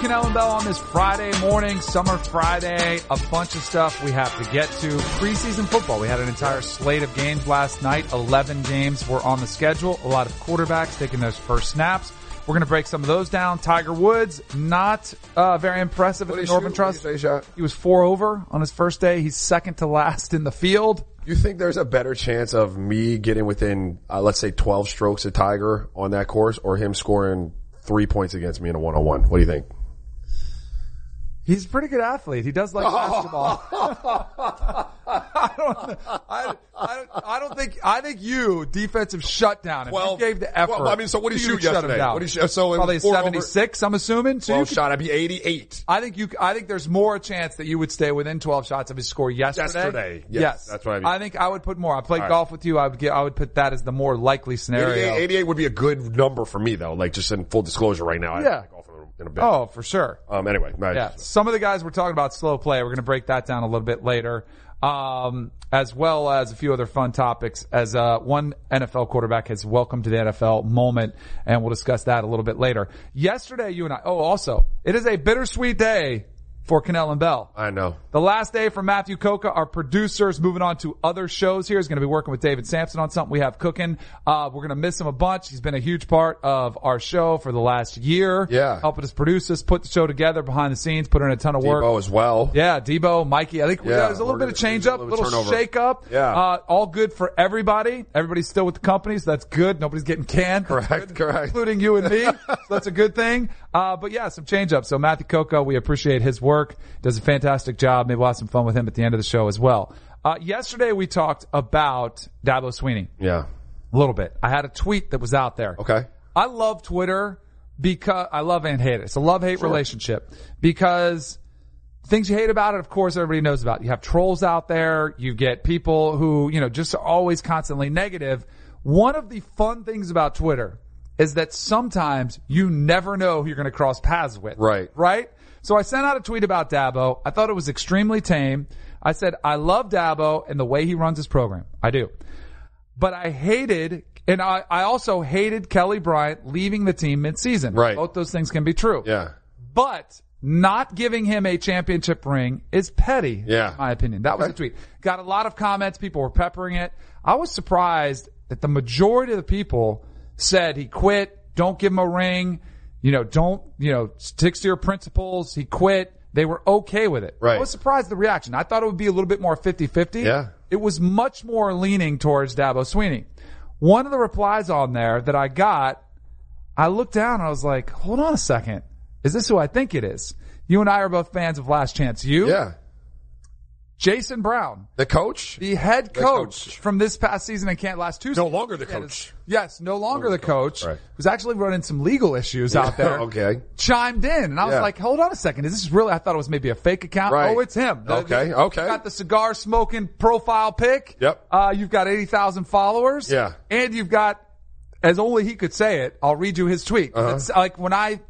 Kanell and Bell on this Friday morning, summer Friday. A bunch of stuff we have to get to. Preseason football. We had an entire slate of games last night. 11 games were on the schedule. A lot of quarterbacks taking those first snaps. We're going to break some of those down. Tiger Woods, not uh, very impressive at the Northern Trust. He was four over on his first day. He's second to last in the field. You think there's a better chance of me getting within, uh, let's say, 12 strokes of Tiger on that course, or him scoring three points against me in a one-on-one? What do you think? He's a pretty good athlete. He does like basketball. I don't, I, I, I don't think, I think you, defensive shutdown, if Well, you gave the effort. well, I mean, so what did you shoot yesterday? What did you so Probably was four over- 76, I'm assuming. So 12 could- shot, I'd be 88. I think you, I think there's more chance that you would stay within 12 shots of his score yesterday. Yesterday. Yes, that's what I mean. I think I would put more. I played right. golf with you. I would get, I would put that as the more likely scenario. 88, 88 would be a good number for me though, like just in full disclosure right now. I Yeah. In a- bit. Oh, for sure. Um, anyway, nice. Yeah, some of the guys we're talking about slow play. We're going to break that down a little bit later, um, as well as a few other fun topics. As uh, one NFL quarterback has welcomed to the NFL moment, and we'll discuss that a little bit later. Yesterday, you and I. Oh, also, it is a bittersweet day for Kanell and Bell. I know. The last day for Matthew Coca, our producers, moving on to other shows here. He's going to be working with David Samson on something we have cooking. Uh, we're going to miss him a bunch. He's been a huge part of our show for the last year. Yeah. Helping us produce us, put the show together behind the scenes, put in a ton of work. Debo as well. Yeah, Debo, Mikey. I think Yeah, there's a little bit of change up, a a little little shake up. Yeah. Uh, all good for everybody. Everybody's still with the company, so that's good. Nobody's getting canned. Correct, good, correct. Including you and me. so that's a good thing. Uh, but yeah, some change up. So Matthew Coca, we appreciate his work. Does a fantastic job. Maybe we'll have some fun with him at the end of the show as well. Uh, yesterday we talked about Dabo Swinney Yeah. a little bit. I had a tweet that was out there. Okay. I love Twitter because I love and hate it. It's a love hate relationship because things you hate about it, of course, everybody knows about. You have trolls out there. You get people who, you know, just are always constantly negative. One of the fun things about Twitter is that sometimes you never know who you're going to cross paths with. Right. Right? So I sent out a tweet about Dabo. I thought it was extremely tame. I said, I love Dabo and the way he runs his program. I do but I hated, and I, I also hated Kelly Bryant leaving the team midseason. Right. Both those things can be true. Yeah. But not giving him a championship ring is petty. Yeah. In my opinion. That was Okay. a tweet. Got a lot of comments. People were peppering it. I was surprised that the majority of the people said he quit. Don't give him a ring. You know, don't, you know, sticks to your principles. He quit. They were okay with it. Right. I was surprised at the reaction. I thought it would be a little bit more 50-50. Yeah. It was much more leaning towards Dabo Swinney. One of the replies on there that I got, I looked down and I was like, hold on a second. Is this who I think it is? You and I are both fans of Last Chance U. Yeah. Jason Brown, The coach? the head coach, coach. from this past season and can't last two No longer the coach. Yes, no longer the coach. Right. Who's actually running some legal issues out there. Okay. Chimed in and I was Yeah. like, hold on a second. Is this really, I thought it was maybe a fake account. Right. Oh, it's him. The- Okay, the- okay. Got the cigar smoking profile pic. Yep. Uh, you've got 80,000 followers. Yeah. And you've got, as only he could say it, I'll read you his tweet. Uh-huh. It's like when I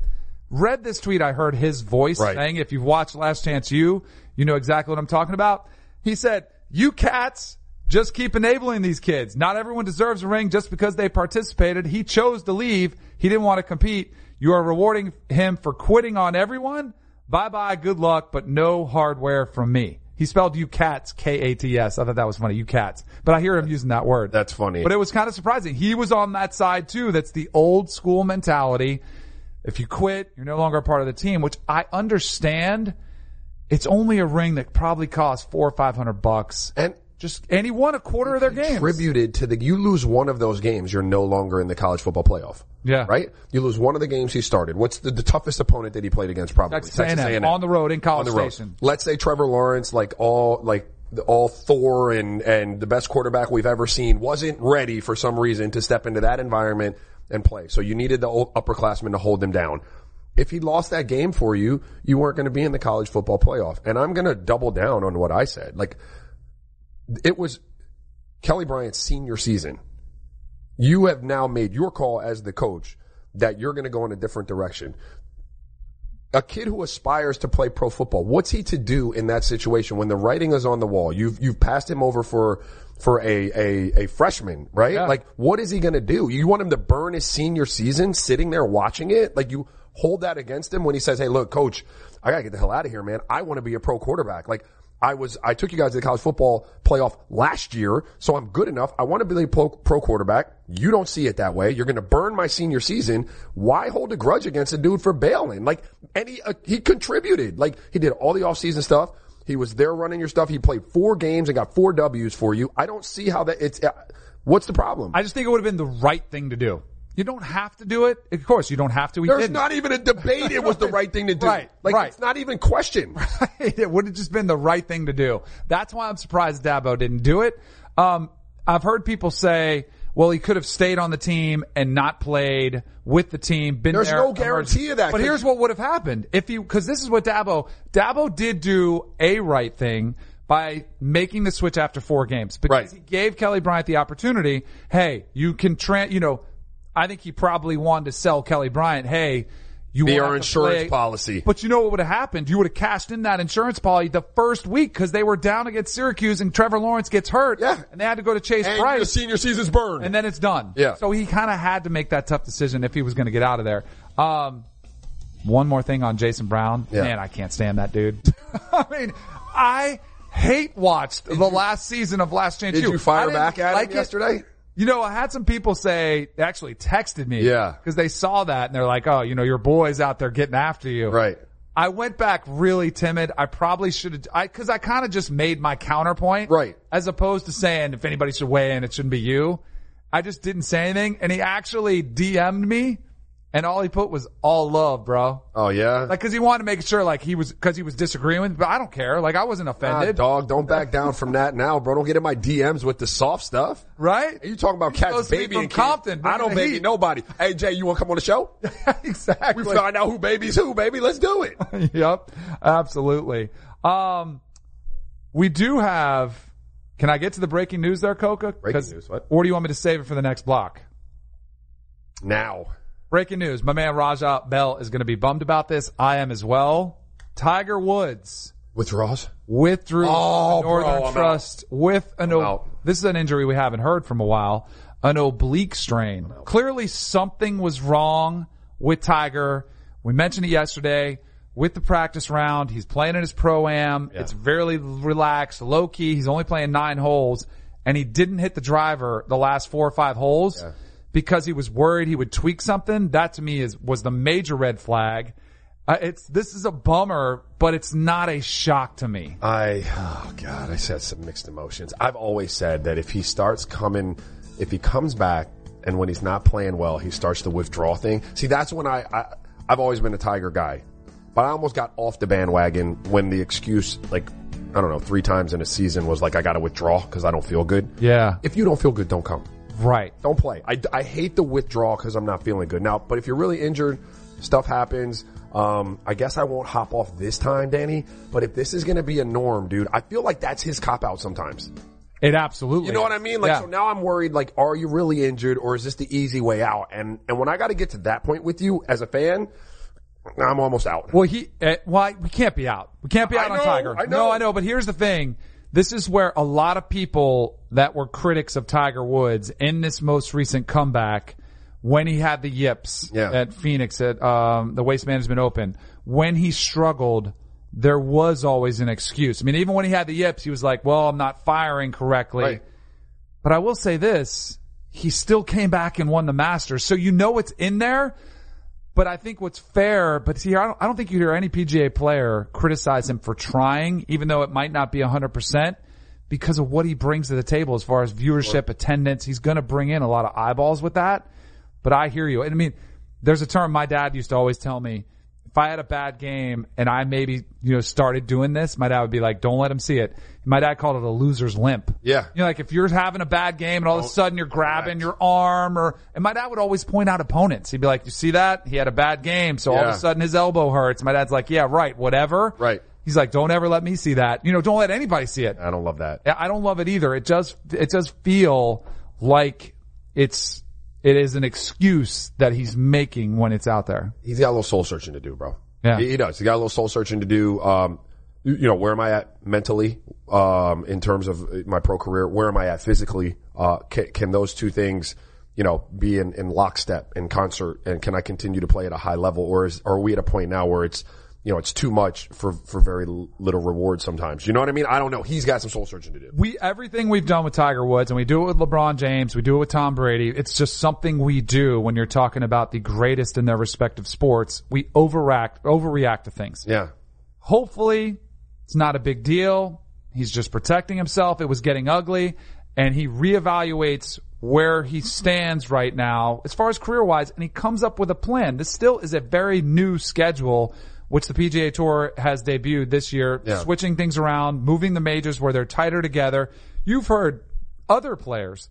read this tweet, I heard his voice Right. saying, if you've watched Last Chance U, you know exactly what I'm talking about. He said, you cats just keep enabling these kids. Not everyone deserves a ring just because they participated. He chose to leave. He didn't want to compete. You are rewarding him for quitting on everyone. Bye bye. Good luck, but no hardware from me. He spelled you cats, K-A-T-S. I thought that was funny. You cats. But I hear him using that word. That's funny. But it was kind of surprising. He was on that side too. That's the old school mentality. If you quit, you're no longer a part of the team, which I understand. It's only a ring that probably costs four or five hundred bucks. And Just and he won a quarter of their games. contributed to the, you lose one of those games, you're no longer in the college football playoff. Yeah. Right? You lose one of the games he started. What's the, the toughest opponent that he played against probably? Texas A&M, on the road in College on the road. Station. Let's say Trevor Lawrence, like all, like, all Thor and, and the best quarterback we've ever seen wasn't ready for some reason to step into that environment and play. So you needed the old upperclassmen to hold them down. If he lost that game for you, you weren't going to be in the college football playoff. And I'm going to double down on what I said. Like, it was Kelly Bryant's senior season. You have now made your call as the coach that you're going to go in a different direction. A kid who aspires to play pro football, what's he to do in that situation when the writing is on the wall? You've you've passed him over for for a a, a freshman, right? Yeah. Like, what is he going to do? You want him to burn his senior season sitting there watching it? Like, you hold that against him when he says, "Hey, look, coach, I gotta get the hell out of here, man. I want to be a pro quarterback." Like I was, I took you guys to the college football playoff last year, so I'm good enough. I want to be a pro, pro quarterback. You don't see it that way. You're going to burn my senior season. Why hold a grudge against a dude for bailing? Like, and he, uh, he contributed. Like, he did all the offseason stuff. He was there running your stuff. He played four games and got four W's for you. I don't see how that it's, uh, what's the problem? I just think it would have been the right thing to do. You don't have to do it. Of course, you don't have to. He There's didn't. not even a debate. It was the right thing to do. Right, Like, right. it's not even questioned. it would have just been the right thing to do. That's why I'm surprised Dabo didn't do it. Um, I've heard people say, well, he could have stayed on the team and not played with the team. Been There's there, no guarantee of that, But here's what would have happened if you, because this is what Dabo Dabo did do a right thing by making the switch after four games because Right. he gave Kelly Bryant the opportunity. Hey, you can tran, you know, I think he probably wanted to sell Kelly Bryant. Hey. You Be our insurance play- policy. but you know what would have happened? You would have cashed in that insurance policy the first week because they were down against Syracuse and Trevor Lawrence gets hurt. Yeah. And they had to go to Chase And the Brice. senior season's burned. And then it's done. Yeah. So he kind of had to make that tough decision if he was going to get out of there. Um, one more thing on Jason Brown. Yeah. Man, I can't stand that dude. I mean, I hate watched the last season of Last Chance Did U. you fire back at like him it. You know, I had some people say, they actually texted me. Yeah. Because they saw that and they're like, oh, you know, your boy's out there getting after you. Right. I went back really timid. I probably should have, I, cause I kind of just made my counterpoint. Right. As opposed to saying if anybody should weigh in, it shouldn't be you. I just didn't say anything and he actually DM'd me and all he put was all love, bro. Oh yeah. Like, cause he wanted to make sure like he was, cause he was disagreeing with but I don't care. Like I wasn't Ah, offended. dog, don't back down from that now, bro. Don't get in my DMs with the soft stuff. Right? Are you talking about cats supposed to be baby from and Compton, I don't baby heat. nobody. Hey Jay, you want to come on the show? exactly. We find out who baby's who, baby. Let's do it. yep, absolutely. Um, we do have. Can I get to the breaking news there, Coca? Breaking news, what? Or do you want me to save it for the next block? Now. Breaking news: My man Raja Bell is going to be bummed about this. I am as well. Tiger Woods Withdraws? withdrew Oh, the Northern bro, Trust with an. o- This is an injury we haven't heard from a while. An oblique strain. Clearly, something was wrong with Tiger. We mentioned it yesterday with the practice round. He's playing in his pro am. It's very relaxed, low key. He's only playing nine holes, and he didn't hit the driver the last four or five holes because he was worried he would tweak something. That to me is was the major red flag. Uh, it's this is a bummer, but it's not a shock to me. I, oh God, I said some mixed emotions. I've always said that if he starts coming, if he comes back and when he's not playing well, he starts the withdraw thing. See, that's when I, I I've always been a Tiger guy, but I almost got off the bandwagon when the excuse, like, I don't know, three times in a season was like, I got to withdraw because I don't feel good. Yeah, If you don't feel good, don't come. Right. Don't play. I, I hate the withdrawal because I'm not feeling good now. But if you're really injured, stuff happens. Um, I guess I won't hop off this time, Danny. But if this is going to be a norm, dude, I feel like that's his cop out sometimes. It absolutely. You know what I mean? Like, Yeah. so now I'm worried, like, are you really injured or is this the easy way out? And, and when I got to get to that point with you as a fan, I'm almost out. Well, he, uh, why we can't be out. We can't be out on Tiger. I know. No, I know. But here's the thing. This is where a lot of people that were critics of Tiger Woods in this most recent comeback, when he had the yips Yeah. at Phoenix at um, the Waste Management Open, when he struggled, there was always an excuse. I mean, even when he had the yips, he was like, "Well, I'm not firing correctly." Right. But I will say this, he still came back and won the Masters. So you know it's in there. But I think what's fair, but see, I don't, I don't think you hear any PGA player criticize him for trying, even though it might not be 100% because of what he brings to the table as far as viewership, attendance. He's going to bring in a lot of eyeballs with that. But I hear you. And I mean, there's a term my dad used to always tell me. If I had a bad game and I maybe, you know, started doing this, my dad would be like, don't let him see it. My dad called it a loser's limp. Yeah. You know, like if you're having a bad game and all of a oh, sudden you're grabbing your arm or, and my dad would always point out opponents. He'd be like, you see that? He had a bad game. So all of Yeah. a sudden his elbow hurts. My dad's like, yeah, right, whatever. Right. He's like, don't ever let me see that. You know, don't let anybody see it. I don't love that. I don't love it either. It does, it does feel like it's, it is an excuse that he's making when it's out there. He's got a little soul searching to do, bro. Yeah. He, he does. He got a little soul searching to do. Um, you you know, where am I at mentally, um, in terms of my pro career? Where am I at physically? Uh, can, can those two things you know, be in, in lockstep in concert and can I continue to play at a high level or is, are we at a point now where it's, you know, it's too much for, for very little reward sometimes. You know what I mean? I don't know. He's got some soul searching to do. We, everything we've done with Tiger Woods and we do it with LeBron James, we do it with Tom Brady. It's just something we do when you're talking about the greatest in their respective sports. We overreact, overreact to things. Yeah. Hopefully it's not a big deal. He's just protecting himself. It was getting ugly and he reevaluates where he stands right now as far as career wise and he comes up with a plan. This still is a very new schedule which the PGA Tour has debuted this year, yeah. switching things around, moving the majors where they're tighter together. You've heard other players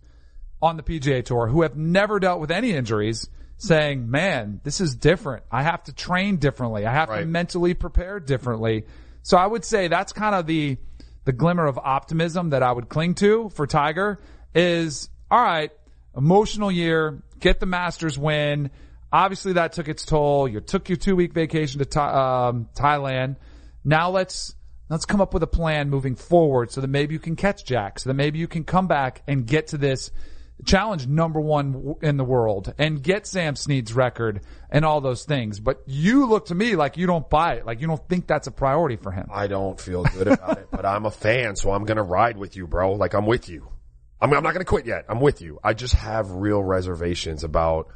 on the PGA Tour who have never dealt with any injuries saying, man, this is different. I have to train differently. I have right. to mentally prepare differently. So I would say that's kind of the, the glimmer of optimism that I would cling to for Tiger is, all right, emotional year, get the Masters win, Obviously, that took its toll. You took your two week vacation to um, Thailand. Now let's let's come up with a plan moving forward so that maybe you can catch Jack, so that maybe you can come back and get to this challenge number one in the world and get Sam Snead's record and all those things. But you look to me like you don't buy it, like you don't think that's a priority for him. I don't feel good about it, but I'm a fan, so I'm gonna ride with you, bro. Like I'm with you. I'm, I'm not gonna quit yet. I'm with you. I just have real reservations about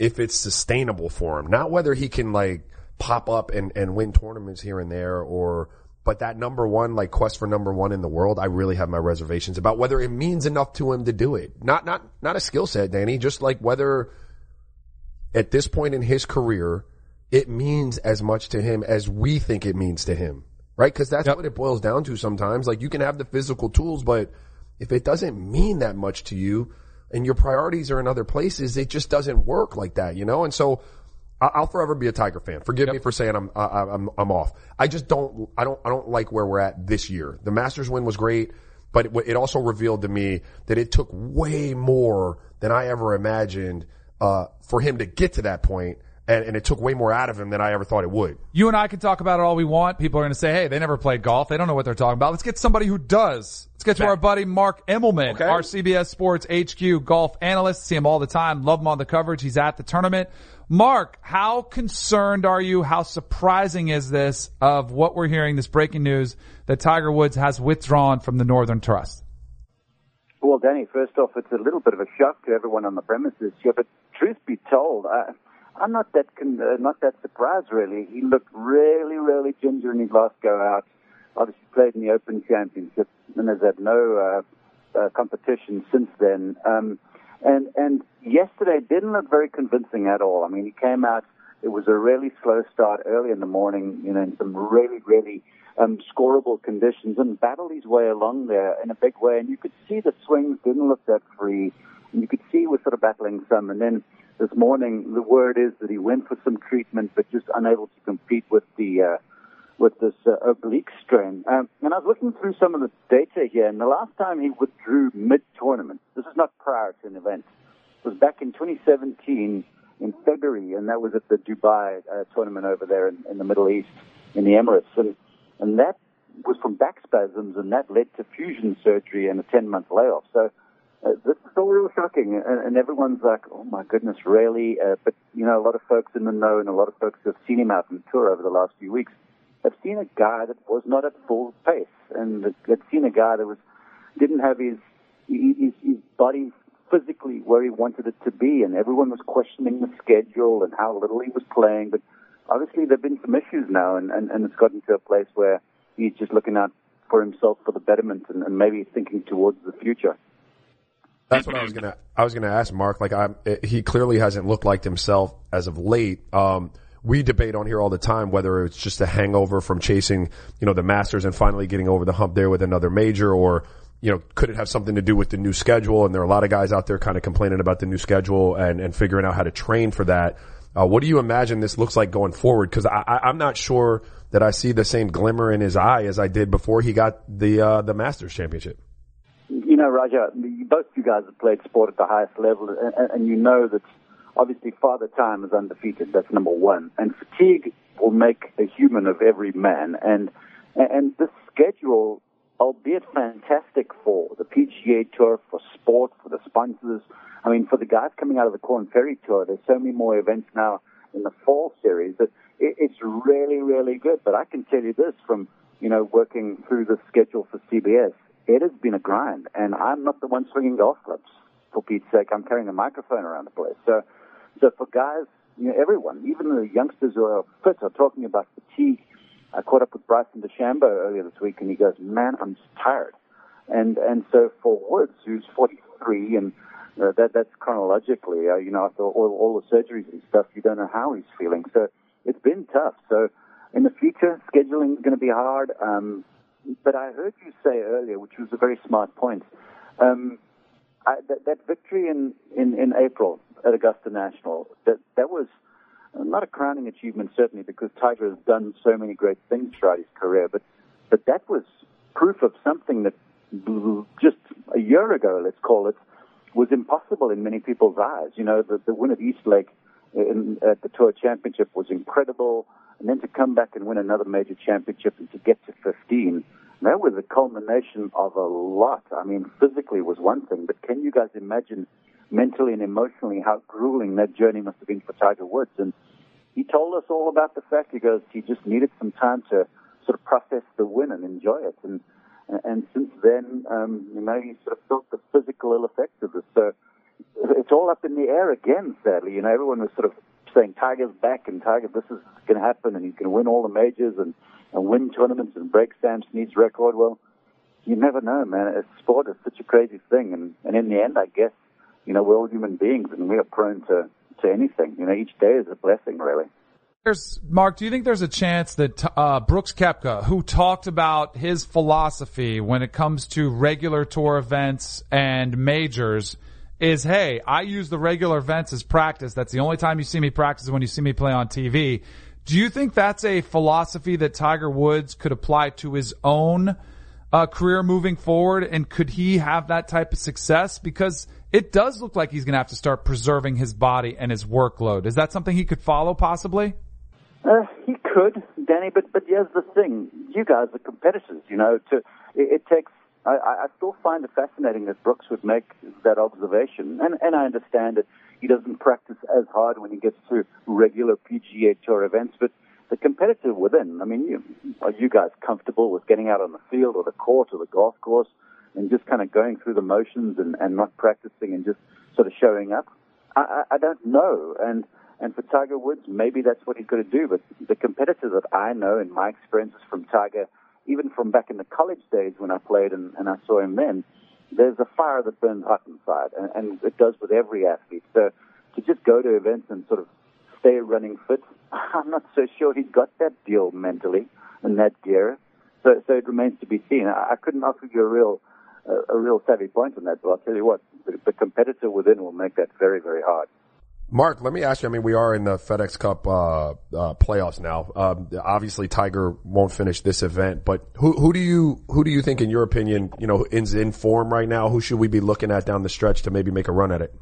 if it's sustainable for him, not whether he can like pop up and, and win tournaments here and there or, but that number one, like quest for number one in the world, I really have my reservations about whether it means enough to him to do it. Not, not, not a skill set, Danny, just like whether at this point in his career, it means as much to him as we think it means to him. Right? Cause that's yep. what it boils down to sometimes. Like you can have the physical tools, but if it doesn't mean that much to you, and your priorities are in other places, it just doesn't work like that, you know? And so I'll forever be a Tiger fan. Forgive yep. me for saying I'm, I'm, I'm off. I just don't, I don't, I don't like where we're at this year. The Masters win was great, but it, it also revealed to me that it took way more than I ever imagined, uh, for him to get to that point and, and, it took way more out of him than I ever thought it would. You and I can talk about it all we want. People are going to say, "Hey, they never played golf. They don't know what they're talking about." Let's get somebody who does. Let's get to our buddy Mark Immelman, okay. our CBS Sports HQ golf analyst. See him all the time. Love him on the coverage. He's at the tournament. Mark, how concerned are you? How surprising is this of what we're hearing? This breaking news that Tiger Woods has withdrawn from the Northern Trust. Well, Danny, first off, it's a little bit of a shock to everyone on the premises here, but truth be told, I, I'm not that con- uh, not that surprised really. He looked really, really ginger in his last go out. Obviously played in the Open Championship and has had no uh, uh, competition since then. Um, and and yesterday didn't look very convincing at all. I mean, he came out. It was a really slow start early in the morning, you know, in some really, really um, scoreable conditions, and battled his way along there in a big way. And you could see the swings didn't look that free, and you could see he was sort of battling some. And then this morning, the word is that he went for some treatment, but just unable to compete with the uh, with this uh, oblique strain. Um, and I was looking through some of the data here, and the last time he withdrew mid-tournament, this is not prior to an event, was back in 2017 in February, and that was at the Dubai uh, tournament over there in, in the Middle East, in the Emirates, and and that was from back spasms, and that led to fusion surgery and a 10-month layoff. So uh, this is all real shocking, and, and everyone's like, "Oh my goodness, really?" Uh, but you know, a lot of folks in the know, and a lot of folks who have seen him out on tour over the last few weeks, have seen a guy that was not at full pace, and have seen a guy that was didn't have his his, his body physically where he wanted it to be, and everyone was questioning the schedule and how little he was playing. But obviously, there've been some issues now, and, and, and it's gotten to a place where he's just looking out for himself for the betterment and, and maybe thinking towards the future. That's what I was gonna. I was gonna ask Mark. Like, I'm. He clearly hasn't looked like himself as of late. Um, we debate on here all the time whether it's just a hangover from chasing, you know, the Masters and finally getting over the hump there with another major, or you know, could it have something to do with the new schedule? And there are a lot of guys out there kind of complaining about the new schedule and and figuring out how to train for that. Uh, what do you imagine this looks like going forward? Because I, I, I'm not sure that I see the same glimmer in his eye as I did before he got the uh, the Masters championship know, Raja, both you guys have played sport at the highest level, and, and you know that obviously Father Time is undefeated. That's number one. And fatigue will make a human of every man. And and this schedule albeit fantastic for the PGA Tour, for sport, for the sponsors. I mean, for the guys coming out of the Corn Ferry Tour, there's so many more events now in the fall series that it, it's really, really good. But I can tell you this from, you know, working through the schedule for CBS, it has been a grind. And I'm not the one swinging golf clubs, for Pete's sake. I'm carrying a microphone around the place. So, so for guys, you know, everyone, even the youngsters who are fit, are talking about fatigue. I caught up with Bryson DeChambeau earlier this week, and he goes, "Man, I'm just tired." And and so for Woods, who's 43, and uh, that that's chronologically, uh, you know, after all, all the surgeries and stuff, you don't know how he's feeling. So it's been tough. So in the future, scheduling is going to be hard. Um, but I heard you say earlier, which was a very smart point. Um, I, that, that victory in, in, in April at Augusta National, that, that was not a crowning achievement, certainly, because Tiger has done so many great things throughout his career, but, but that was proof of something that just a year ago, let's call it, was impossible in many people's eyes. You know, the, the win at East Lake in, at the Tour Championship was incredible, and then to come back and win another major championship and to get to 15, that was a culmination of a lot. I mean, physically was one thing, but can you guys imagine mentally and emotionally how grueling that journey must have been for Tiger Woods? And he told us all about the fact he goes, he just needed some time to sort of process the win and enjoy it. And and since then, um, you know, he sort of felt the physical ill effects of this. So it's all up in the air again, sadly. You know, everyone was sort of saying Tiger's back and Tiger, this is going to happen and he's going to win all the majors and, and win tournaments and break Sam Snead's record. Well, you never know, man. A sport is such a crazy thing. And, and in the end, I guess, you know, we're all human beings and we are prone to, to anything. You know, each day is a blessing, really. There's, Mark, do you think there's a chance that uh, Brooks Koepka, who talked about his philosophy when it comes to regular tour events and majors, is hey, I use the regular events as practice. That's the only time you see me practice when you see me play on TV. Do you think that's a philosophy that Tiger Woods could apply to his own uh, career moving forward? And could he have that type of success? Because it does look like he's going to have to start preserving his body and his workload. Is that something he could follow possibly? Uh, he could, Danny, but but here's the thing: you guys are competitors. You know, to it, it takes. I, I still find it fascinating that Brooks would make that observation, and and I understand that he doesn't practice as hard when he gets to regular PGA Tour events, but the competitor within. I mean, you, are you guys comfortable with getting out on the field or the court or the golf course and just kind of going through the motions and, and not practicing and just sort of showing up? I, I, I don't know, and and for Tiger Woods, maybe that's what he's going to do. But the competitors that I know and my experiences from Tiger, even from back in the college days when I played and, and I saw him then, there's a fire that burns hot inside, and, and it does with every athlete. So to just go to events and sort of stay running fit, I'm not so sure he's got that deal mentally and that gear. So, so it remains to be seen. I, I couldn't offer you a real, a, a real savvy point on that, but I'll tell you what, the, the competitor within will make that very, very hard. Mark, let me ask you. I mean, we are in the FedEx Cup uh, uh, playoffs now. Um, obviously, Tiger won't finish this event, but who, who do you who do you think, in your opinion, you know, is in form right now? Who should we be looking at down the stretch to maybe make a run at it?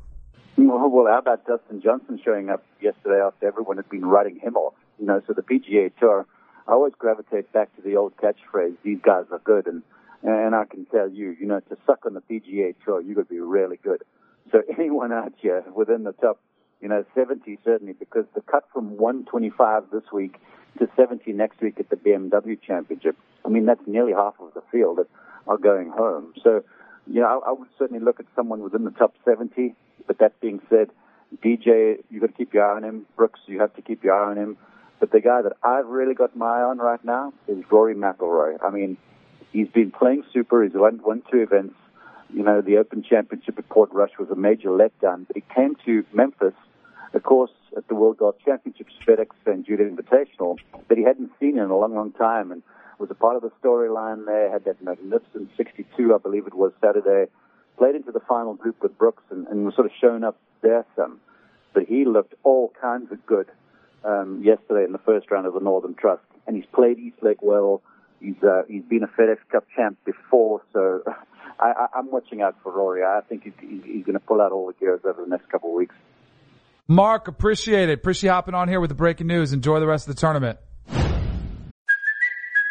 Well, well how about Dustin Johnson showing up yesterday after everyone had been writing him off? You know, so the PGA Tour. I always gravitate back to the old catchphrase: "These guys are good," and and I can tell you, you know, to suck on the PGA Tour, you got to be really good. So anyone out here within the top you know, 70 certainly, because the cut from 125 this week to 70 next week at the BMW Championship, I mean, that's nearly half of the field that are going home. So, you know, I, I would certainly look at someone within the top 70. But that being said, DJ, you've got to keep your eye on him. Brooks, you have to keep your eye on him. But the guy that I've really got my eye on right now is Rory McIlroy. I mean, he's been playing super. He's won, won two events. You know, the Open Championship at Portrush was a major letdown, but he came to Memphis of course, at the World Golf Championships, FedEx St. Jude Invitational that he hadn't seen in a long, long time and was a part of the storyline there, had that magnificent 62, I believe it was Saturday, played into the final group with Brooks and, and was sort of shown up there some. But he looked all kinds of good um, yesterday in the first round of the Northern Trust. And he's played East Lake well. He's uh, he's been a FedEx Cup champ before, so I, I, I'm watching out for Rory. I think he's, he's going to pull out all the gears over the next couple of weeks. Mark, appreciate it. Appreciate hopping on here with the breaking news. Enjoy the rest of the tournament.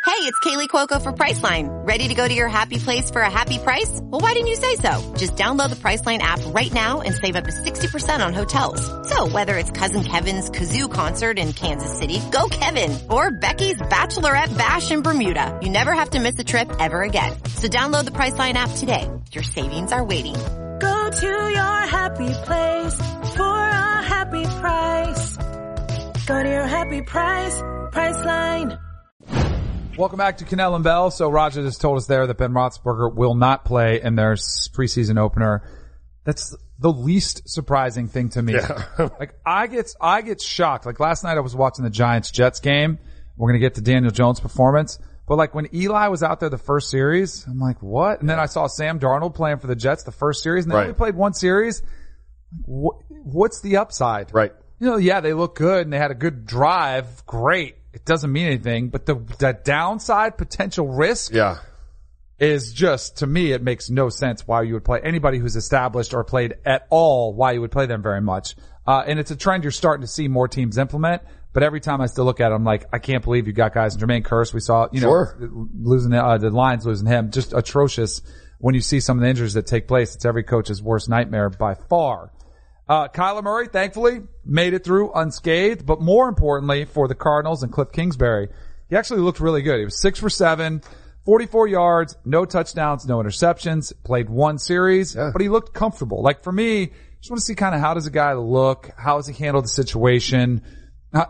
Hey, it's Kaley Cuoco for Priceline. Ready to go to your happy place for a happy price? Well, why didn't you say so? Just download the Priceline app right now and save up to 60% on hotels. So whether it's Cousin Kevin's Kazoo concert in Kansas City, go Kevin, or Becky's Bachelorette Bash in Bermuda, you never have to miss a trip ever again. So download the Priceline app today. Your savings are waiting. Go to your happy place for a happy price. Go to your happy price, Priceline. Welcome back to Kanell and Bell. So Raja just told us there that Ben Roethlisberger will not play in their preseason opener. That's the least surprising thing to me. like I get, I get shocked. Like last night I was watching the Giants Jets game. We're going to get to Daniel Jones performance. But like when Eli was out there the first series, I'm like, what? And then I saw Sam Darnold playing for the Jets the first series and they Right. only played one series. What, what's the upside? Right. You know, yeah, they look good and they had a good drive. Great. It doesn't mean anything, but the, the downside potential risk Yeah. is just, to me, it makes no sense why you would play anybody who's established or played at all, why you would play them very much. Uh, and it's a trend you're starting to see more teams implement. But every time I still look at it, I'm like, I can't believe you got guys. And Jermaine Kearse, we saw, you know, Sure. losing, uh, the Lions losing him, just atrocious. When you see some of the injuries that take place, it's every coach's worst nightmare by far. Uh, Kyler Murray, thankfully, made it through unscathed, but more importantly for the Cardinals and Kliff Kingsbury, he actually looked really good. He was six for seven, 44 yards, no touchdowns, no interceptions, played one series, but he looked comfortable. Like for me, just want to see kind of how does a guy look? How does he handle the situation?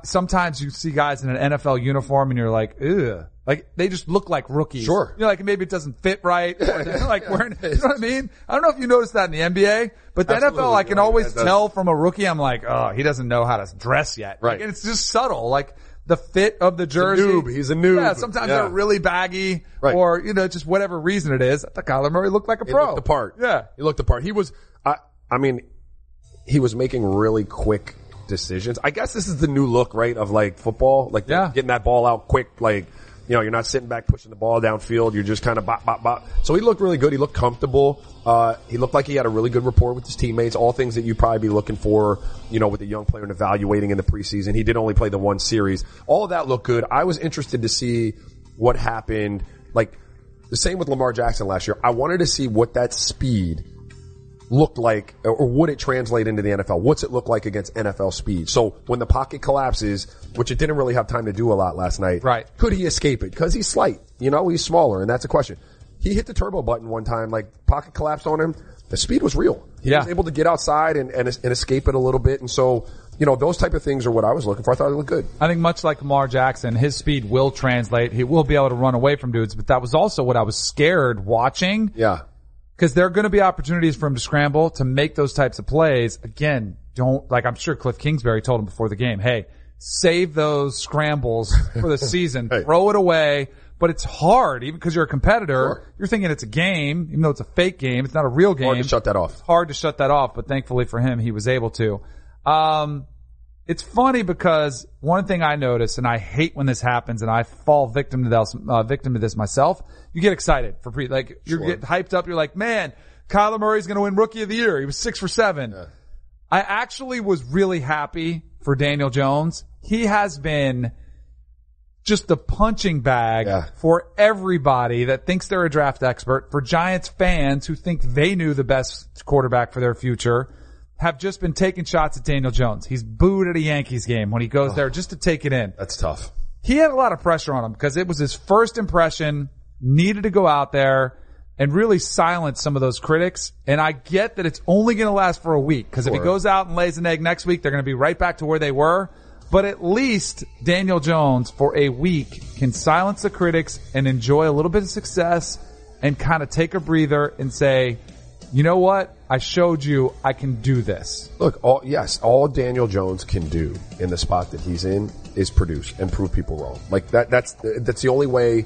Sometimes you see guys in an NFL uniform and you're like, ugh. Like they just look like rookies. Sure. You know, like maybe it doesn't fit right. Like wearing, you know what I mean? I don't know if you noticed that in the NBA, but the Absolutely. NFL, I can Right. always tell from a rookie, I'm like, oh, he doesn't know how to dress yet. Right. Like, and it's just subtle. Like the fit of the jersey. noob. He's a noob. Yeah, sometimes Yeah. they're really baggy Right. or, you know, just whatever reason it is. I thought Kyler Murray looked like a He pro. looked the part. Yeah. He looked the part. He was, I, I mean, he was making really quick decisions. I guess this is the new look, right, of like football, like Yeah. getting that ball out quick, like, you know, you're not sitting back pushing the ball downfield. You're just kind of bop, bop, bop. So he looked really good. He looked comfortable. Uh, he looked like he had a really good rapport with his teammates. All things that you'd probably be looking for, you know, with a young player and evaluating in the preseason. He did only play the one series. All of that looked good. I was interested to see what happened. Like, the same with Lamar Jackson last year. I wanted to see what that speed looked like, or would it translate into the NFL? What's it look like against NFL speed? So when the pocket collapses, which it didn't really have time to do a lot last night, Right. Could he escape it? Because he's slight, you know, he's smaller, and that's a question. He hit the turbo button one time, like pocket collapsed on him. The speed was real. He Yeah. was able to get outside and, and, and escape it a little bit, and so you know those type of things are what I was looking for. I thought it looked good. I think much like Lamar Jackson, his speed will translate. He will be able to run away from dudes, but that was also what I was scared watching. Yeah. Because there are going to be opportunities for him to scramble to make those types of plays. Again, don't like I'm sure Kliff Kingsbury told him before the game, hey, save those scrambles for the season, Hey. throw it away. But it's hard, even because you're a competitor. Sure. You're thinking it's a game, even though it's a fake game. It's not a real game. Hard to shut that off. It's hard to shut that off, but thankfully for him, he was able to. Um, it's funny because one thing I notice, and I hate when this happens, and I fall victim to this, uh, victim to this myself. You get excited for pre, like you Sure. get hyped up. You're like, man, Kyler Murray's going to win Rookie of the Year. He was six for seven. I actually was really happy for Daniel Jones. He has been just the punching bag Yeah. for everybody that thinks they're a draft expert, for Giants fans who think they knew the best quarterback for their future, have just been taking shots at Daniel Jones. He's booed at a Yankees game when he goes oh. there just to take it in. That's tough. He had a lot of pressure on him because it was his first impression, needed to go out there and really silence some of those critics. And I get that it's only going to last for a week because if he goes out and lays an egg next week, they're going to be right back to where they were. But at least Daniel Jones for a week can silence the critics and enjoy a little bit of success and kind of take a breather and say, you know what? I showed you I can do this. Look, all, yes, all Daniel Jones can do in the spot that he's in is produce and prove people wrong. Like that, that's, that's the only way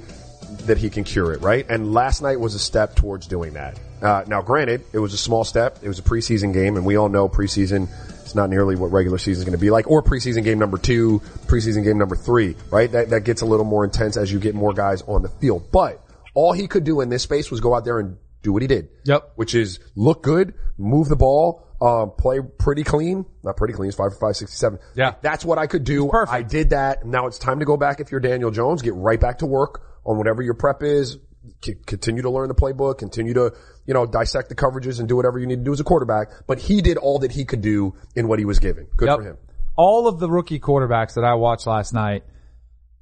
that he can cure it, right? And last night was a step towards doing that. Uh, now granted, it was a small step. It was a preseason game and we all know preseason is not nearly what regular season is going to be like or preseason game number two, preseason game number three, right? That, that gets a little more intense as you get more guys on the field. But all he could do in this space was go out there and do what he did Yep. which is look good, move the ball, um, play pretty clean. Not pretty clean. It's five for five, 67. Yeah. That's what I could do. perfect. I did that. Now it's time to go back. If you're Daniel Jones, get right back to work on whatever your prep is. C- continue to learn the playbook, continue to, you know, dissect the coverages and do whatever you need to do as a quarterback. But he did all that he could do in what he was given. Good Yep. for him. All of the rookie quarterbacks that I watched last night,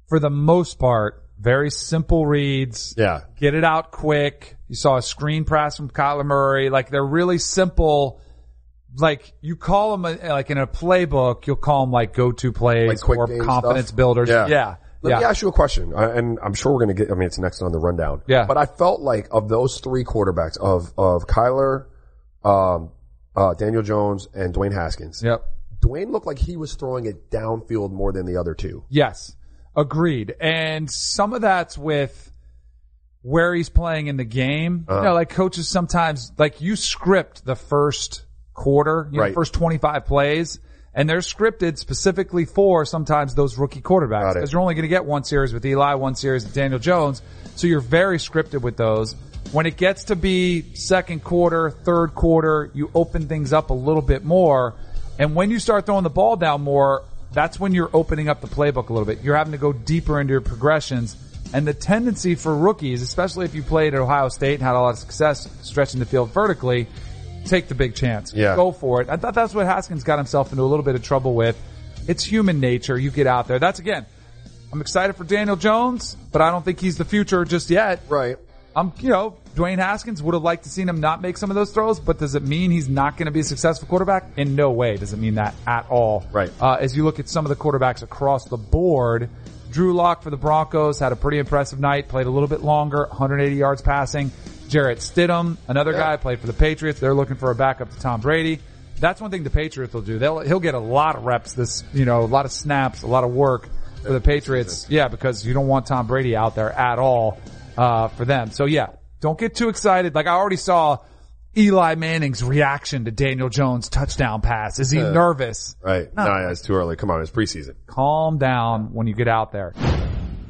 for the most part, very simple reads. Yeah. Get it out quick. You saw a screen pass from Kyler Murray. Like they're really simple. Like you call them a, like in a playbook, you'll call them like go-to plays Like or confidence stuff? builders. Yeah. Yeah. Let yeah. me ask you a question, and I'm sure we're going to get. I mean, it's next on the rundown. Yeah. But I felt like of those three quarterbacks, of of Kyler, um, uh, Daniel Jones, and Dwayne Haskins. Yep. Dwayne looked like he was throwing it downfield more than the other two. Yes. Agreed. And some of that's with where he's playing in the game. Uh-huh. You know, like coaches sometimes, like you script the first quarter, you know, Right. first 25 plays, and they're scripted specifically for sometimes those rookie quarterbacks. Because you're only going to get one series with Eli, one series with Daniel Jones. So you're very scripted with those. When it gets to be second quarter, third quarter, you open things up a little bit more. And when you start throwing the ball down more, that's when you're opening up the playbook a little bit. You're having to go deeper into your progressions. And the tendency for rookies, especially if you played at Ohio State and had a lot of success stretching the field vertically, take the big chance. Yeah. Go for it. I thought that's what Haskins got himself into a little bit of trouble with. It's human nature. You get out there. That's again, I'm excited for Daniel Jones, but I don't think he's the future just yet. Right. I'm, you know, Dwayne Haskins would have liked to seen him not make some of those throws, but does it mean he's not going to be a successful quarterback? In no way does it mean that at all. Right. Uh, as you look at some of the quarterbacks across the board, Drew Lock for the Broncos had a pretty impressive night, played a little bit longer, 180 yards passing. Jarrett Stidham, another guy, played for the Patriots. They're looking for a backup to Tom Brady. That's one thing the Patriots will do. They'll, he'll get a lot of reps this, you know, a lot of snaps, a lot of work for the Patriots. Yeah, because you don't want Tom Brady out there at all, uh, for them. So yeah, don't get too excited. Like I already saw Eli Manning's reaction to Daniel Jones' touchdown pass. Is he uh, nervous? Right. No, yeah, it's too early. Come on, it's preseason. calm down when you get out there.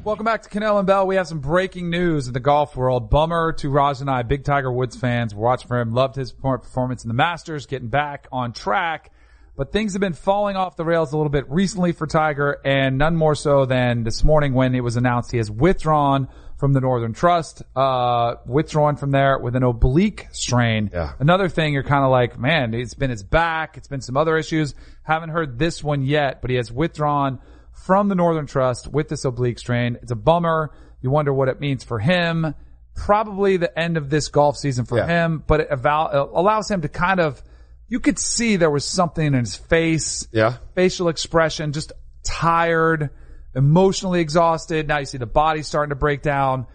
Welcome back to Kanell and Bell. We have some breaking news in the golf world. Bummer to Raj and I, big Tiger Woods fans. We're watching for him. Loved his performance in the Masters, getting back on track. But things have been falling off the rails a little bit recently for Tiger and none more so than this morning when it was announced he has withdrawn from the Northern Trust, uh, withdrawn from there with an oblique strain. Yeah. Another thing you're kind of like, man, it's been his back. It's been some other issues. Haven't heard this one yet, but he has withdrawn from the Northern Trust with this oblique strain. It's a bummer. You wonder what it means for him. Probably the end of this golf season for Yeah. him, but it avow- uh, allows him to kind of, you could see there was something in his face, Yeah. facial expression, just tired, emotionally exhausted. Now you see the body starting to break down.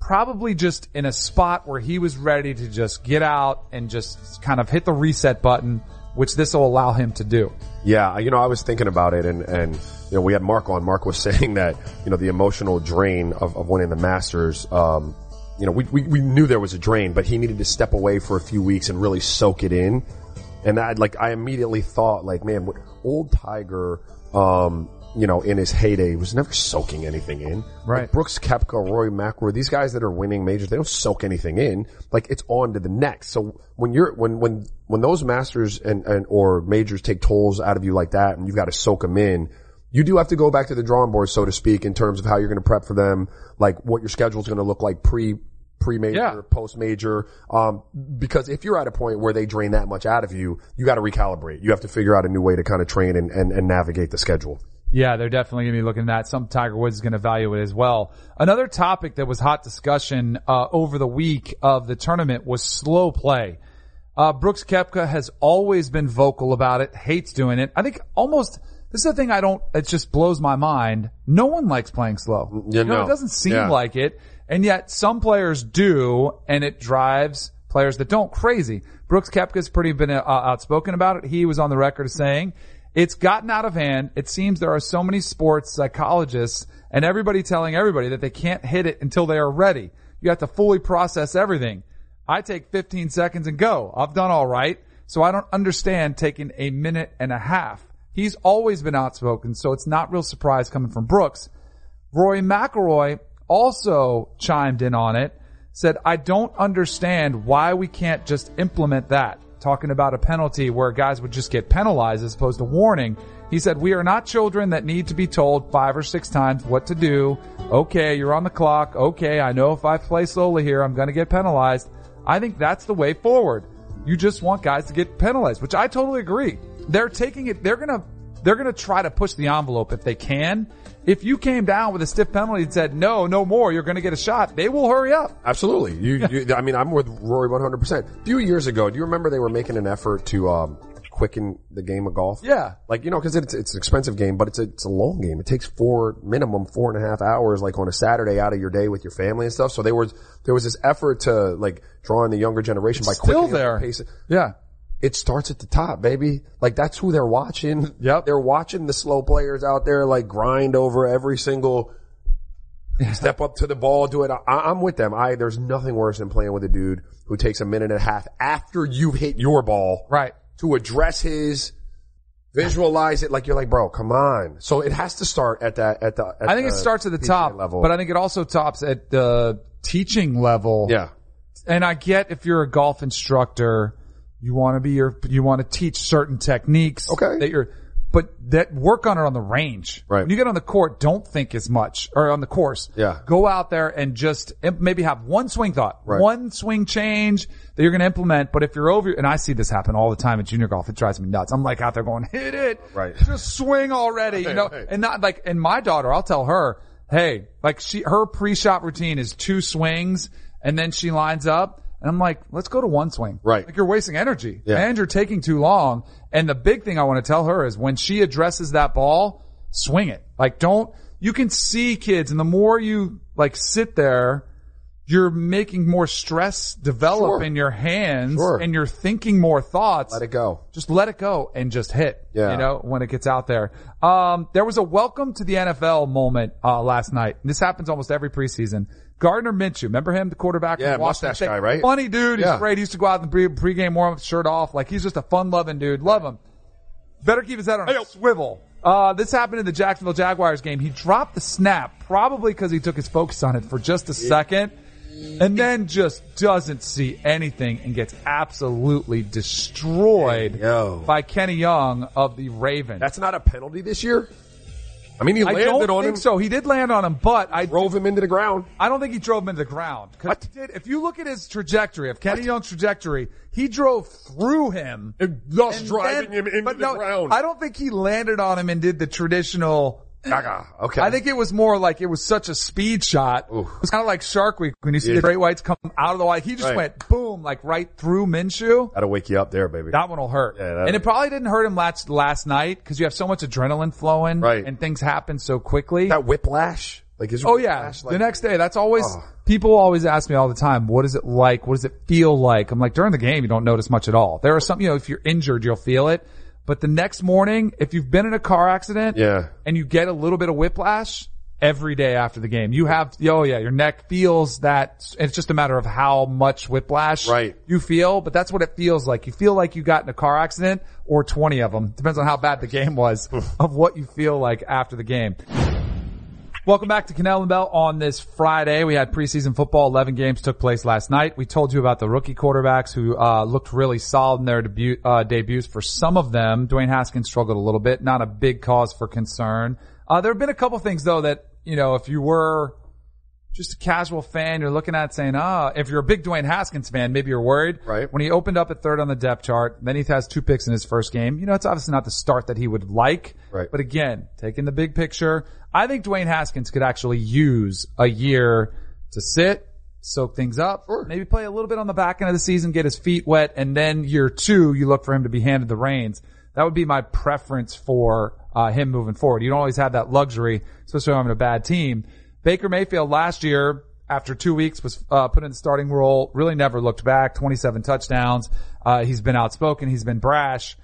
Probably just in a spot where he was ready to just get out and just kind of hit the reset button, which this will allow him to do. Yeah, you know, I was thinking about it and, and, you know, we had Mark on. Mark was saying that, you know, the emotional drain of, of winning the Masters, um, you know, we, we, we knew there was a drain, but he needed to step away for a few weeks and really soak it in. And that, like, I immediately thought, like, man, old Tiger, um, you know, in his heyday was never soaking anything in. Right. Like Brooks Koepka, Rory McIlroy, these guys that are winning majors, they don't soak anything in. Like it's on to the next. So when you're, when, when, when those masters and, and, or majors take tolls out of you like that and you've got to soak them in, you do have to go back to the drawing board, so to speak, in terms of how you're going to prep for them, like what your schedule is going to look like pre, pre-major, Yeah. post-major. Um, because if you're at a point where they drain that much out of you, you got to recalibrate. You have to figure out a new way to kind of train and, and, and navigate the schedule. Yeah, they're definitely going to be looking at that. Some Tiger Woods is going to value it as well. Another topic that was hot discussion uh, over the week of the tournament was slow play. Uh, Brooks Koepka has always been vocal about it, hates doing it. I think almost this is the thing I don't. It just blows my mind. No one likes playing slow. Yeah, You know, no. it doesn't seem Yeah. like it, and yet some players do, and it drives players that don't crazy. Brooks Koepka's pretty been uh, outspoken about it. He was on the record saying it's gotten out of hand. It seems there are so many sports psychologists and everybody telling everybody that they can't hit it until they are ready. You have to fully process everything. I take 15 seconds and go. I've done all right. So I don't understand taking a minute and a half. He's always been outspoken, so it's not real surprise coming from Brooks. Rory McIlroy also chimed in on it, said, I don't understand why we can't just implement that. Talking about a penalty where guys would just get penalized as opposed to warning. He said, we are not children that need to be told five or six times what to do. Okay, you're on the clock. Okay, I know if I play slowly here, I'm going to get penalized. I think that's the way forward. You just want guys to get penalized, which I totally agree. They're taking it, they're going to, they're going to try to push the envelope if they can. If you came down with a stiff penalty and said, no, no more, you're going to get a shot, they will hurry up. Absolutely. You, you, I mean, I'm with Rory 100%. A few years ago, do you remember they were making an effort to, um, quicken the game of golf? Yeah. Like, you know, cause it's, it's an expensive game, but it's a, it's a long game. It takes four, minimum four and a half hours, like on a Saturday out of your day with your family and stuff. So there was, there was this effort to like draw in the younger generation by Still the there. pace. Yeah. It starts at the top, baby. Like that's who they're watching. Yep. They're watching the slow players out there like grind over every single step up to the ball, do it. I, I'm with them. I, there's nothing worse than playing with a dude who takes a minute and a half after you've hit your ball Right. to address his, visualize it like you're like, bro, come on. So it has to start at that, at the, at I think it starts at the top, level. but I think it also tops at the teaching level. yeah. And I get if you're a golf instructor, you want to be your, you want to teach certain techniques. Okay. That you're, but that work on it on the range. Right. When you get on the court, don't think as much, or on the course. Yeah. Go out there and just maybe have one swing thought, Right. one swing change that you're going to implement. But if you're over, and I see this happen all the time at junior golf, it drives me nuts. I'm like out there going, hit it. Right. Just swing already, you know, right. and not like, and my daughter, I'll tell her, hey, like she, her pre-shot routine is two swings and then she lines up and I'm like, let's go to one swing. Right. Like you're wasting energy Yeah. and you're taking too long. And the big thing I want to tell her is when she addresses that ball, swing it. Like don't, you can see kids and the more you like sit there, you're making more stress develop Sure. in your hands Sure. and you're thinking more thoughts Let it go. just let it go and just hit. Yeah. You know, when it gets out there. Um, there was a welcome to the NFL moment, uh, last night. This happens almost every preseason. Gardner Minshew, remember him, the quarterback? Yeah, from Washington mustache State? guy, right? Funny dude. He's Yeah. great. He used to go out in the pre- pregame warm up, shirt off. Like he's just a fun loving dude. Love him. Better keep his head on a swivel. Uh, this happened in the Jacksonville Jaguars game. He dropped the snap, probably because he took his focus on it for just a second, and then just doesn't see anything and gets absolutely destroyed Yo. by Kenny Young of the Ravens. That's not a penalty this year? I mean, he I landed don't on think him, so. He did land on him, but I drove him into the ground. I don't think he drove him into the ground. What? did- if you look at his trajectory, of Kenny Young's trajectory, he drove through him. And thus and driving him into but the no, ground. I don't think he landed on him and did the traditional. Gaga. Okay. I think it was more like it was such a speed shot. Oof. It was kind of like Shark Week when you see Yeah. the great whites come out of the white. He just Right. went boom, like right through Minshew. That'll wake you up there, baby. That one will hurt. Yeah, and it probably didn't hurt him last last night because you have so much adrenaline flowing, Right. And things happen so quickly. that whiplash. Like his Oh yeah. whiplash, the next day, that's always, Oh. people always ask me all the time, what is it like? What does it feel like? I'm like, during the game, you don't notice much at all. There are some, you know, if you're injured, you'll feel it. But the next morning, if you've been in a car accident Yeah. and you get a little bit of whiplash every day after the game, you have, oh yeah, your neck feels that, it's just a matter of how much whiplash Right. you feel, but that's what it feels like. You feel like you got in a car accident or 20 of them. Depends on how bad the game was of what you feel like after the game. Welcome back to Kanell and Bell on this Friday. We had preseason football. 11 games took place last night. We told you about the rookie quarterbacks who, uh, looked really solid in their debut, uh, debuts. For some of them, Dwayne Haskins struggled a little bit. Not a big cause for concern. Uh, there have been a couple things though that, you know, if you were just a casual fan, you're looking at saying, ah, if you're a big Dwayne Haskins fan, maybe you're worried. Right. When he opened up at third on the depth chart, then he has two picks in his first game. You know, it's obviously not the start that he would like. Right. But again, taking the big picture, I think Dwayne Haskins could actually use a year to sit, soak things up, Sure. maybe play a little bit on the back end of the season, get his feet wet, and then year two, you look for him to be handed the reins. That would be my preference for uh, him moving forward. You don't always have that luxury, especially when I'm in a bad team. Baker Mayfield last year, after two weeks, was uh, put in the starting role. Really never looked back. 27 touchdowns. Uh, he's been outspoken. He's been brash.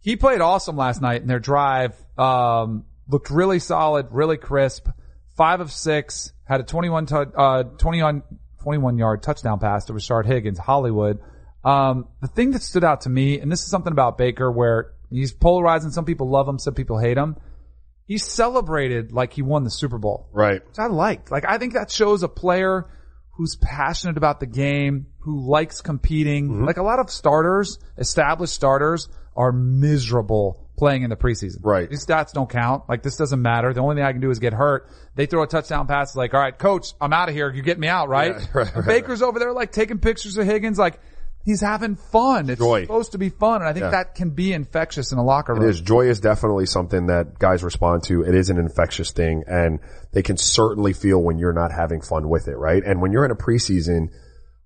He played awesome last night in their drive. Um, looked really solid, really crisp. Five of six. Had a 21 tou- uh, 21, 21 yard touchdown pass to Rashard Higgins, Hollywood. Um, the thing that stood out to me, and this is something about Baker where he's polarizing. Some people love him, some people hate him. He celebrated like he won the Super Bowl Right. which I liked. Like I think that shows a player who's passionate about the game, who likes competing. Mm-hmm. Like a lot of starters, established starters are miserable playing in the preseason. Right. These stats don't count. Like this doesn't matter. The only thing I can do is get hurt. They throw a touchdown pass. Like, all right, coach, I'm out of here. You get me out, right? Yeah, right, right, Baker's over there like taking pictures of Higgins. Like he's having fun. It's Joy. supposed to be fun. And I think Yeah. that can be infectious in a locker room. It is. Joy is definitely something that guys respond to. It is an infectious thing and they can certainly feel when you're not having fun with it, right? And when you're in a preseason,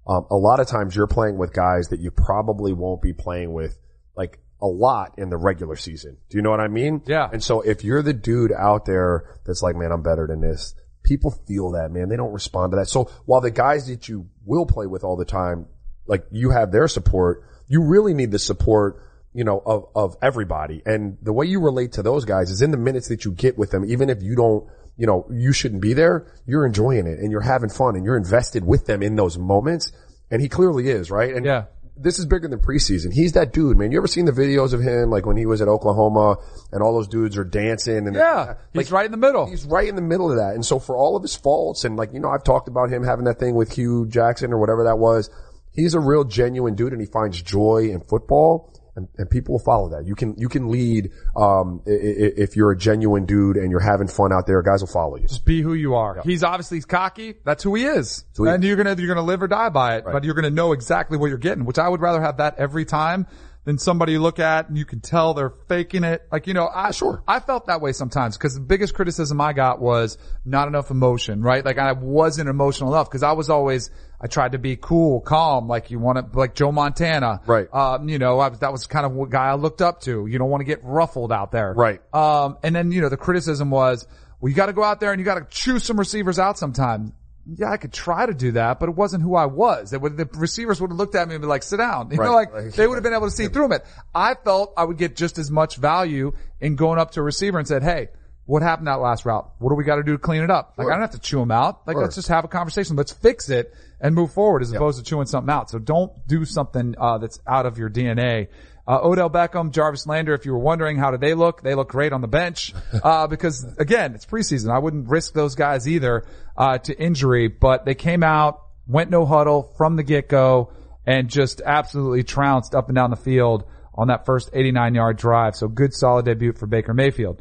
um, a lot of times you're playing with guys that you probably won't be playing with like a lot in the regular season. Do you know what I mean? Yeah. And so if you're the dude out there that's like, man, I'm better than this, people feel that, man. They don't respond to that. So while the guys that you will play with all the time, like you have their support, you really need the support, you know, of, of everybody. And the way you relate to those guys is in the minutes that you get with them, even if you don't, you know, you shouldn't be there, you're enjoying it and you're having fun and you're invested with them in those moments. And he clearly is, right? And Yeah. this is bigger than preseason. He's that dude, man. You ever seen the videos of him, like when he was at Oklahoma and all those dudes are dancing and yeah. He's right in the middle. He's right in the middle of that. And so for all of his faults and like, you know, I've talked about him having that thing with Hue Jackson or whatever that was. He's a real genuine dude and he finds joy in football and, and people will follow that. You can, you can lead, um, if you're a genuine dude and you're having fun out there, guys will follow you. Just be who you are. He's obviously cocky. That's who he is. who he and is. you're gonna, you're gonna live or die by it, but you're gonna know exactly what you're getting, which I would rather have that every time than somebody you look at and you can tell they're faking it. Like, you know, I, Sure. I felt that way sometimes because the biggest criticism I got was not enough emotion, right? Like I wasn't emotional enough because I was always, I tried to be cool, calm, like you want to, like Joe Montana. Right. Um, you know, I was, that was kind of what guy I looked up to. You don't want to get ruffled out there. Right. Um, and then, you know, the criticism was, well, you got to go out there and you got to choose some receivers out sometime. Yeah, I could try to do that, but it wasn't who I was. It would, the receivers would have looked at me and be like, sit down. You know, like, Like- they would have been able to see through it. I felt I would get just as much value in going up to a receiver and said, hey, what happened that last route? What do we got to do to clean it up? Like, I don't have to chew them out. Like, Sure. let's just have a conversation. Let's fix it and move forward as opposed to chewing something out. So don't do something, uh, that's out of your DNA. Uh, Odell Beckham, Jarvis Landry, if you were wondering how do they look, they look great on the bench, uh, because again, it's preseason. I wouldn't risk those guys either, uh, to injury, but they came out, went no huddle from the get-go and just absolutely trounced up and down the field on that first 89 yard drive. So good solid debut for Baker Mayfield.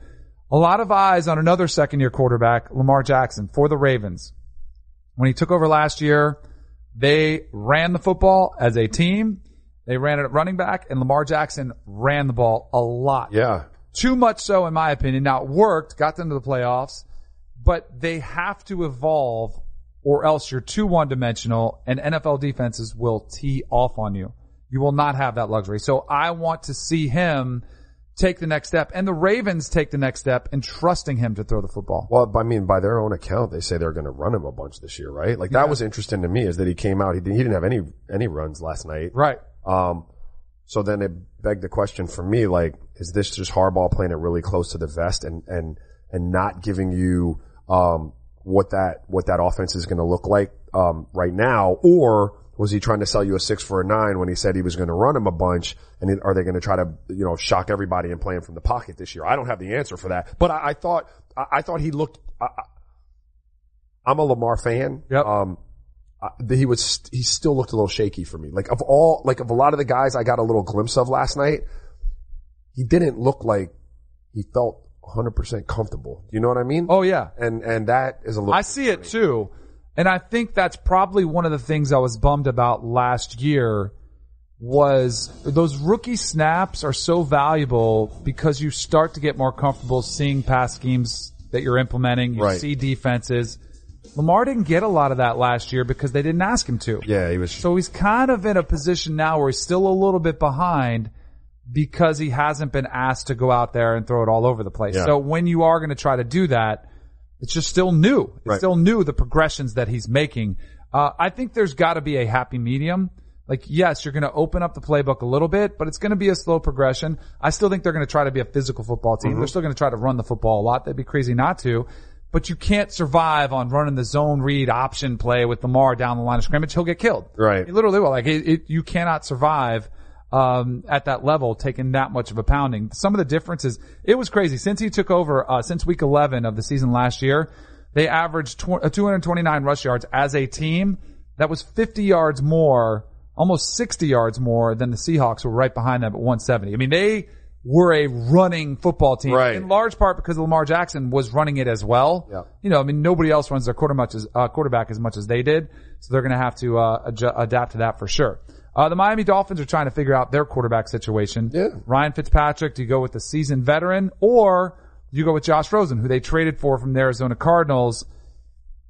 A lot of eyes on another second year quarterback, Lamar Jackson for the Ravens. When he took over last year, they ran the football as a team. They ran it at running back and Lamar Jackson ran the ball a lot. Yeah. Too much so in my opinion. Now it worked, got them to the playoffs, but they have to evolve or else you're too one dimensional and NFL defenses will tee off on you. You will not have that luxury. So I want to see him take the next step and the Ravens take the next step in trusting him to throw the football. Well, I mean, by their own account, they say they're going to run him a bunch this year, right? Like that was interesting to me is that he came out, he didn't, he didn't have any, any runs last night. Right. Um, so then it begged the question for me, like, is this just Harbaugh playing it really close to the vest and, and, and not giving you, um, what that, what that offense is going to look like, um, right now? Or was he trying to sell you a six for a nine when he said he was going to run him a bunch? And are they going to try to, you know, shock everybody and play him from the pocket this year? I don't have the answer for that, but I, I thought, I, I thought he looked, I, I'm a Lamar fan. Yep. Um, uh, he was he still looked a little shaky for me. Like of all like of a lot of the guys I got a little glimpse of last night, he didn't look like he felt 100% comfortable. You know what I mean? Oh yeah. And and that is a little I see it too. And I think that's probably one of the things I was bummed about last year was those rookie snaps are so valuable because you start to get more comfortable seeing pass schemes that you're implementing. You Right. see defenses. Lamar didn't get a lot of that last year because they didn't ask him to. Yeah, he was So he's kind of in a position now where he's still a little bit behind because he hasn't been asked to go out there and throw it all over the place. Yeah. So when you are going to try to do that, it's just still new. It's Right. still new, the progressions that he's making. Uh, I think there's got to be a happy medium. Like, yes, you're going to open up the playbook a little bit, but it's going to be a slow progression. I still think they're going to try to be a physical football Mm-hmm. team. They're still going to try to run the football a lot. They'd be crazy not to. But you can't survive on running the zone read option play with Lamar down the line of scrimmage. He'll get killed. Right. He literally will. Like, it, it, you cannot survive um, at that level, taking that much of a pounding. Some of the differences, it was crazy. Since he took over, uh, since week 11 of the season last year, they averaged tw- uh, 229 rush yards as a team. that was 50 yards more, almost 60 yards more than the Seahawks were right behind them at 170. I mean, they were a running football team Right. in large part because Lamar Jackson was running it as well. Yeah. You know, I mean, nobody else runs their quarter much as, uh, quarterback as much as they did. So they're going to have to, uh, adapt to that for sure. Uh, the Miami Dolphins are trying to figure out their quarterback situation. Yeah. Ryan Fitzpatrick, do you go with the seasoned veteran or do you go with Josh Rosen, who they traded for from the Arizona Cardinals?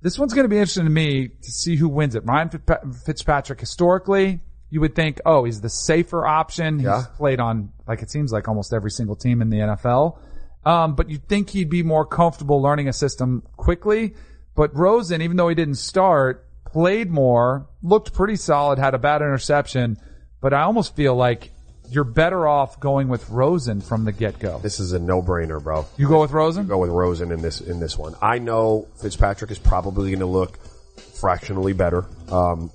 This one's going to be interesting to me to see who wins it. Ryan Fitzpatrick, historically, you would think, oh, he's the safer option. He's Yeah. played on, like it seems like almost every single team in the NFL. Um, but you'd think he'd be more comfortable learning a system quickly. But Rosen, even though he didn't start, played more, looked pretty solid, had a bad interception. But I almost feel like you're better off going with Rosen from the get-go. This is a no-brainer, bro. You go with Rosen? Go with Rosen in this in this one. I know Fitzpatrick is probably going to look fractionally better, um,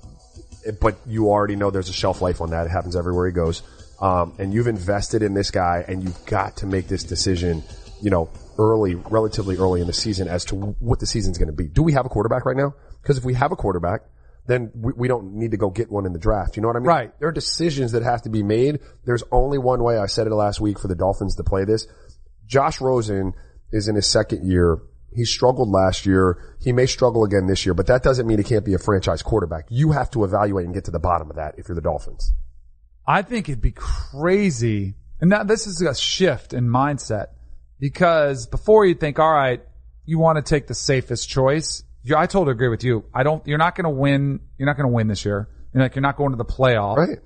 but you already know there's a shelf life on that. It happens everywhere he goes, um, and you've invested in this guy, and you've got to make this decision. You know, early, relatively early in the season, as to what the season's going to be. Do we have a quarterback right now? Because if we have a quarterback, then we, we don't need to go get one in the draft. You know what I mean? Right. There are decisions that have to be made. There's only one way. I said it last week for the Dolphins to play this. Josh Rosen is in his second year. He struggled last year. He may struggle again this year, but that doesn't mean he can't be a franchise quarterback. You have to evaluate and get to the bottom of that if you're the Dolphins. I think it'd be crazy. And now this is a shift in mindset because before you'd think, all right, you want to take the safest choice. You, I totally agree with you. I don't, you're not going to win. You're not going to win this year. You're like, you're not going to the playoff. Right.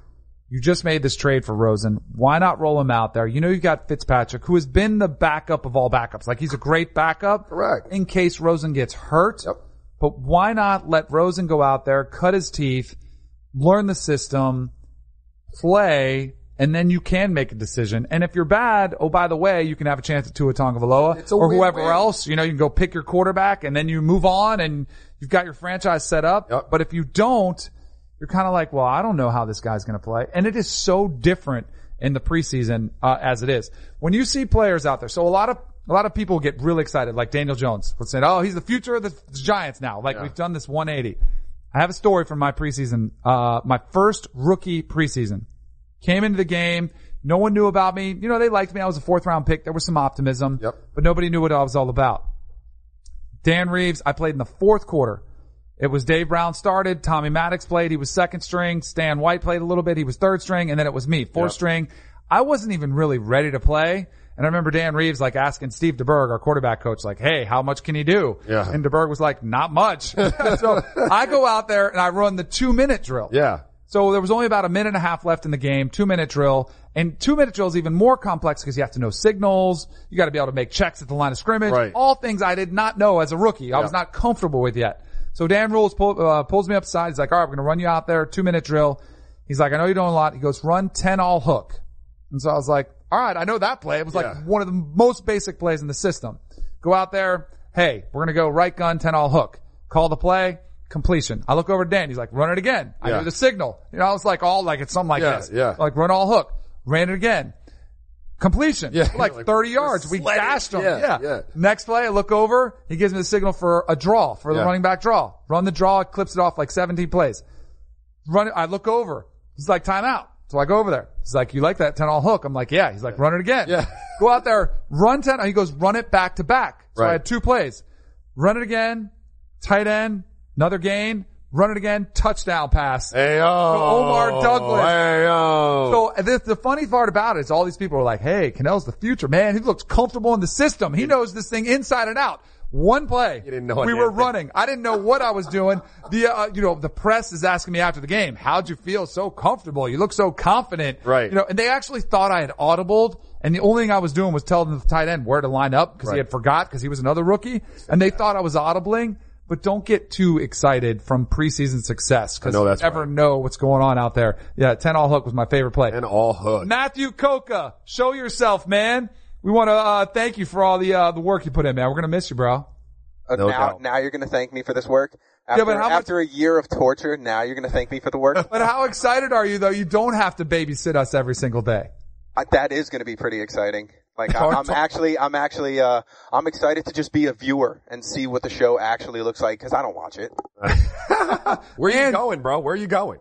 You just made this trade for Rosen. Why not roll him out there? You know you got Fitzpatrick, who has been the backup of all backups. Like he's a great backup. Correct. In case Rosen gets hurt. Yep. But why not let Rosen go out there, cut his teeth, learn the system, play, and then you can make a decision. And if you're bad, oh by the way, you can have a chance at Tua Tagovailoa or whoever win-win. else. You know, you can go pick your quarterback and then you move on and you've got your franchise set up. Yep. But if you don't, you're kind of like, well, I don't know how this guy's going to play. And it is so different in the preseason uh, as it is. When you see players out there, so a lot of a lot of people get really excited, like Daniel Jones, would say, "Oh, he's the future of the Giants now." Like we've done this 180. I have a story from my preseason, uh, my first rookie preseason. Came into the game. No one knew about me. You know, they liked me. I was a fourth round pick. There was some optimism, Yep. but nobody knew what I was all about. Dan Reeves, I played in the fourth quarter. It was Dave Brown started, Tommy Maddox played, he was second string, Stan White played a little bit, he was third string, and then it was me, fourth Yep. string. I wasn't even really ready to play. And I remember Dan Reeves like asking Steve DeBerg, our quarterback coach, like, hey, how much can he do? Yeah. And DeBerg was like, not much. so I go out there and I run the two minute drill. Yeah. So there was only about a minute and a half left in the game, two minute drill, and two minute drill is even more complex because you have to know signals. You got to be able to make checks at the line of scrimmage. Right. All things I did not know as a rookie. I was not comfortable with yet. So Dan Reeves pull, uh, pulls me up aside. He's like, all right, we're going to run you out there, two minute drill. He's like, I know you're doing a lot. He goes, run 10 all hook. And so I was like, all right, I know that play. It was like Yeah. one of the most basic plays in the system. Go out there. Hey, we're going to go right gun, 10 all hook. Call the play. Completion. I look over to Dan. He's like, run it again. I Yeah. knew the signal. You know, I was like, all like, it's something like Yeah, this. yeah. Like run all hook. Ran it again. Completion. Yeah. Like, Like, 30 yards. We dashed him. Yeah, Yeah. yeah. Next play, I look over. He gives me the signal for a draw, for the Yeah. running back draw. Run the draw, clips it off like 17 plays. Run it. I look over. He's like, timeout. So I go over there. He's like, you like that 10 all hook? I'm like, yeah. He's like, run it again. Yeah. Go out there, run 10. He goes, run it back to back. So I had two plays. Run it again, tight end, another gain, run it again, touchdown pass. Hey. Omar Douglas. Hey, yo. So the, the funny part about it is all these people are like, hey, Kanell's the future, man. He looks comfortable in the system. He knows this thing inside and out. One play. You didn't know we were running. I didn't know what I was doing. The, uh, you know, the press is asking me after the game, how'd you feel so comfortable? You look so confident. Right. You know, and they actually thought I had audibled and the only thing I was doing was telling the tight end where to line up because he had forgot because he was another rookie and they thought I was audibling. But don't get too excited from preseason success because I know you that's never right. know what's going on out there. Yeah, 10 all hook was my favorite play. and all hook. Matthew Coca, show yourself, man. We want to uh, thank you for all the uh, the work you put in, man. We're gonna miss you, bro. Uh, No now, doubt. now you're going to thank me for this work. After, but how much- after a year of torture, now you're going to thank me for the work. But how excited are you though? You don't have to babysit us every single day. Uh, that is going to be pretty exciting. Like I, I'm actually, I'm actually, uh, I'm excited to just be a viewer and see what the show actually looks like because I don't watch it. Where are you And- going, bro? Where are you going?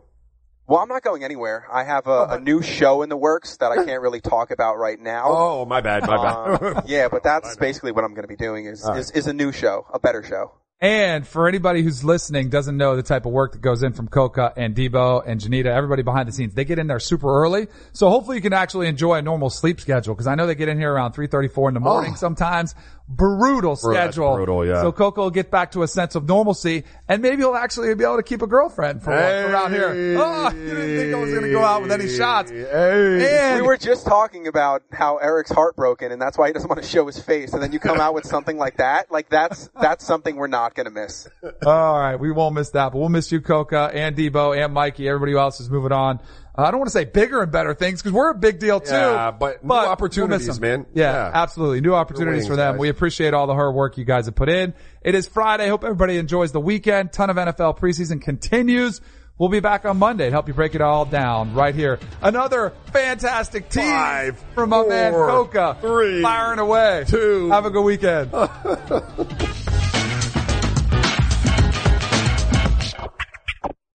Well, I'm not going anywhere. I have a, a new show in the works that I can't really talk about right now. Oh, my bad, my bad. Um, yeah, but that's basically what I'm going to be doing is, is is a new show, a better show. And for anybody who's listening doesn't know the type of work that goes in from Coca and Debo and Janita, everybody behind the scenes, they get in there super early. So hopefully you can actually enjoy a normal sleep schedule because I know they get in here around 3.34 in the morning oh. sometimes. Brutal that's schedule. brutal, yeah. So Coca will get back to a sense of normalcy and maybe he'll actually be able to keep a girlfriend for once around here. Oh, you didn't think I was going to go out with any shots. And We were just talking about how Eric's heartbroken and that's why he doesn't want to show his face. And then you come out with something like that. Like that's, that's something we're not going to miss. All right, we won't miss that, but we'll miss you, Coca, and Debo, and Mikey. Everybody else is moving on. Uh, I don't want to say bigger and better things because we're a big deal too. Yeah, but new we'll opportunities, man. Yeah, Yeah. absolutely. New opportunities wings, for them. guys. We appreciate all the hard work you guys have put in. It is Friday. Hope everybody enjoys the weekend. Ton of NFL preseason continues. We'll be back on Monday to help you break it all down right here. Another fantastic team Five, from my man Coca. three, firing away. two. Have a good weekend.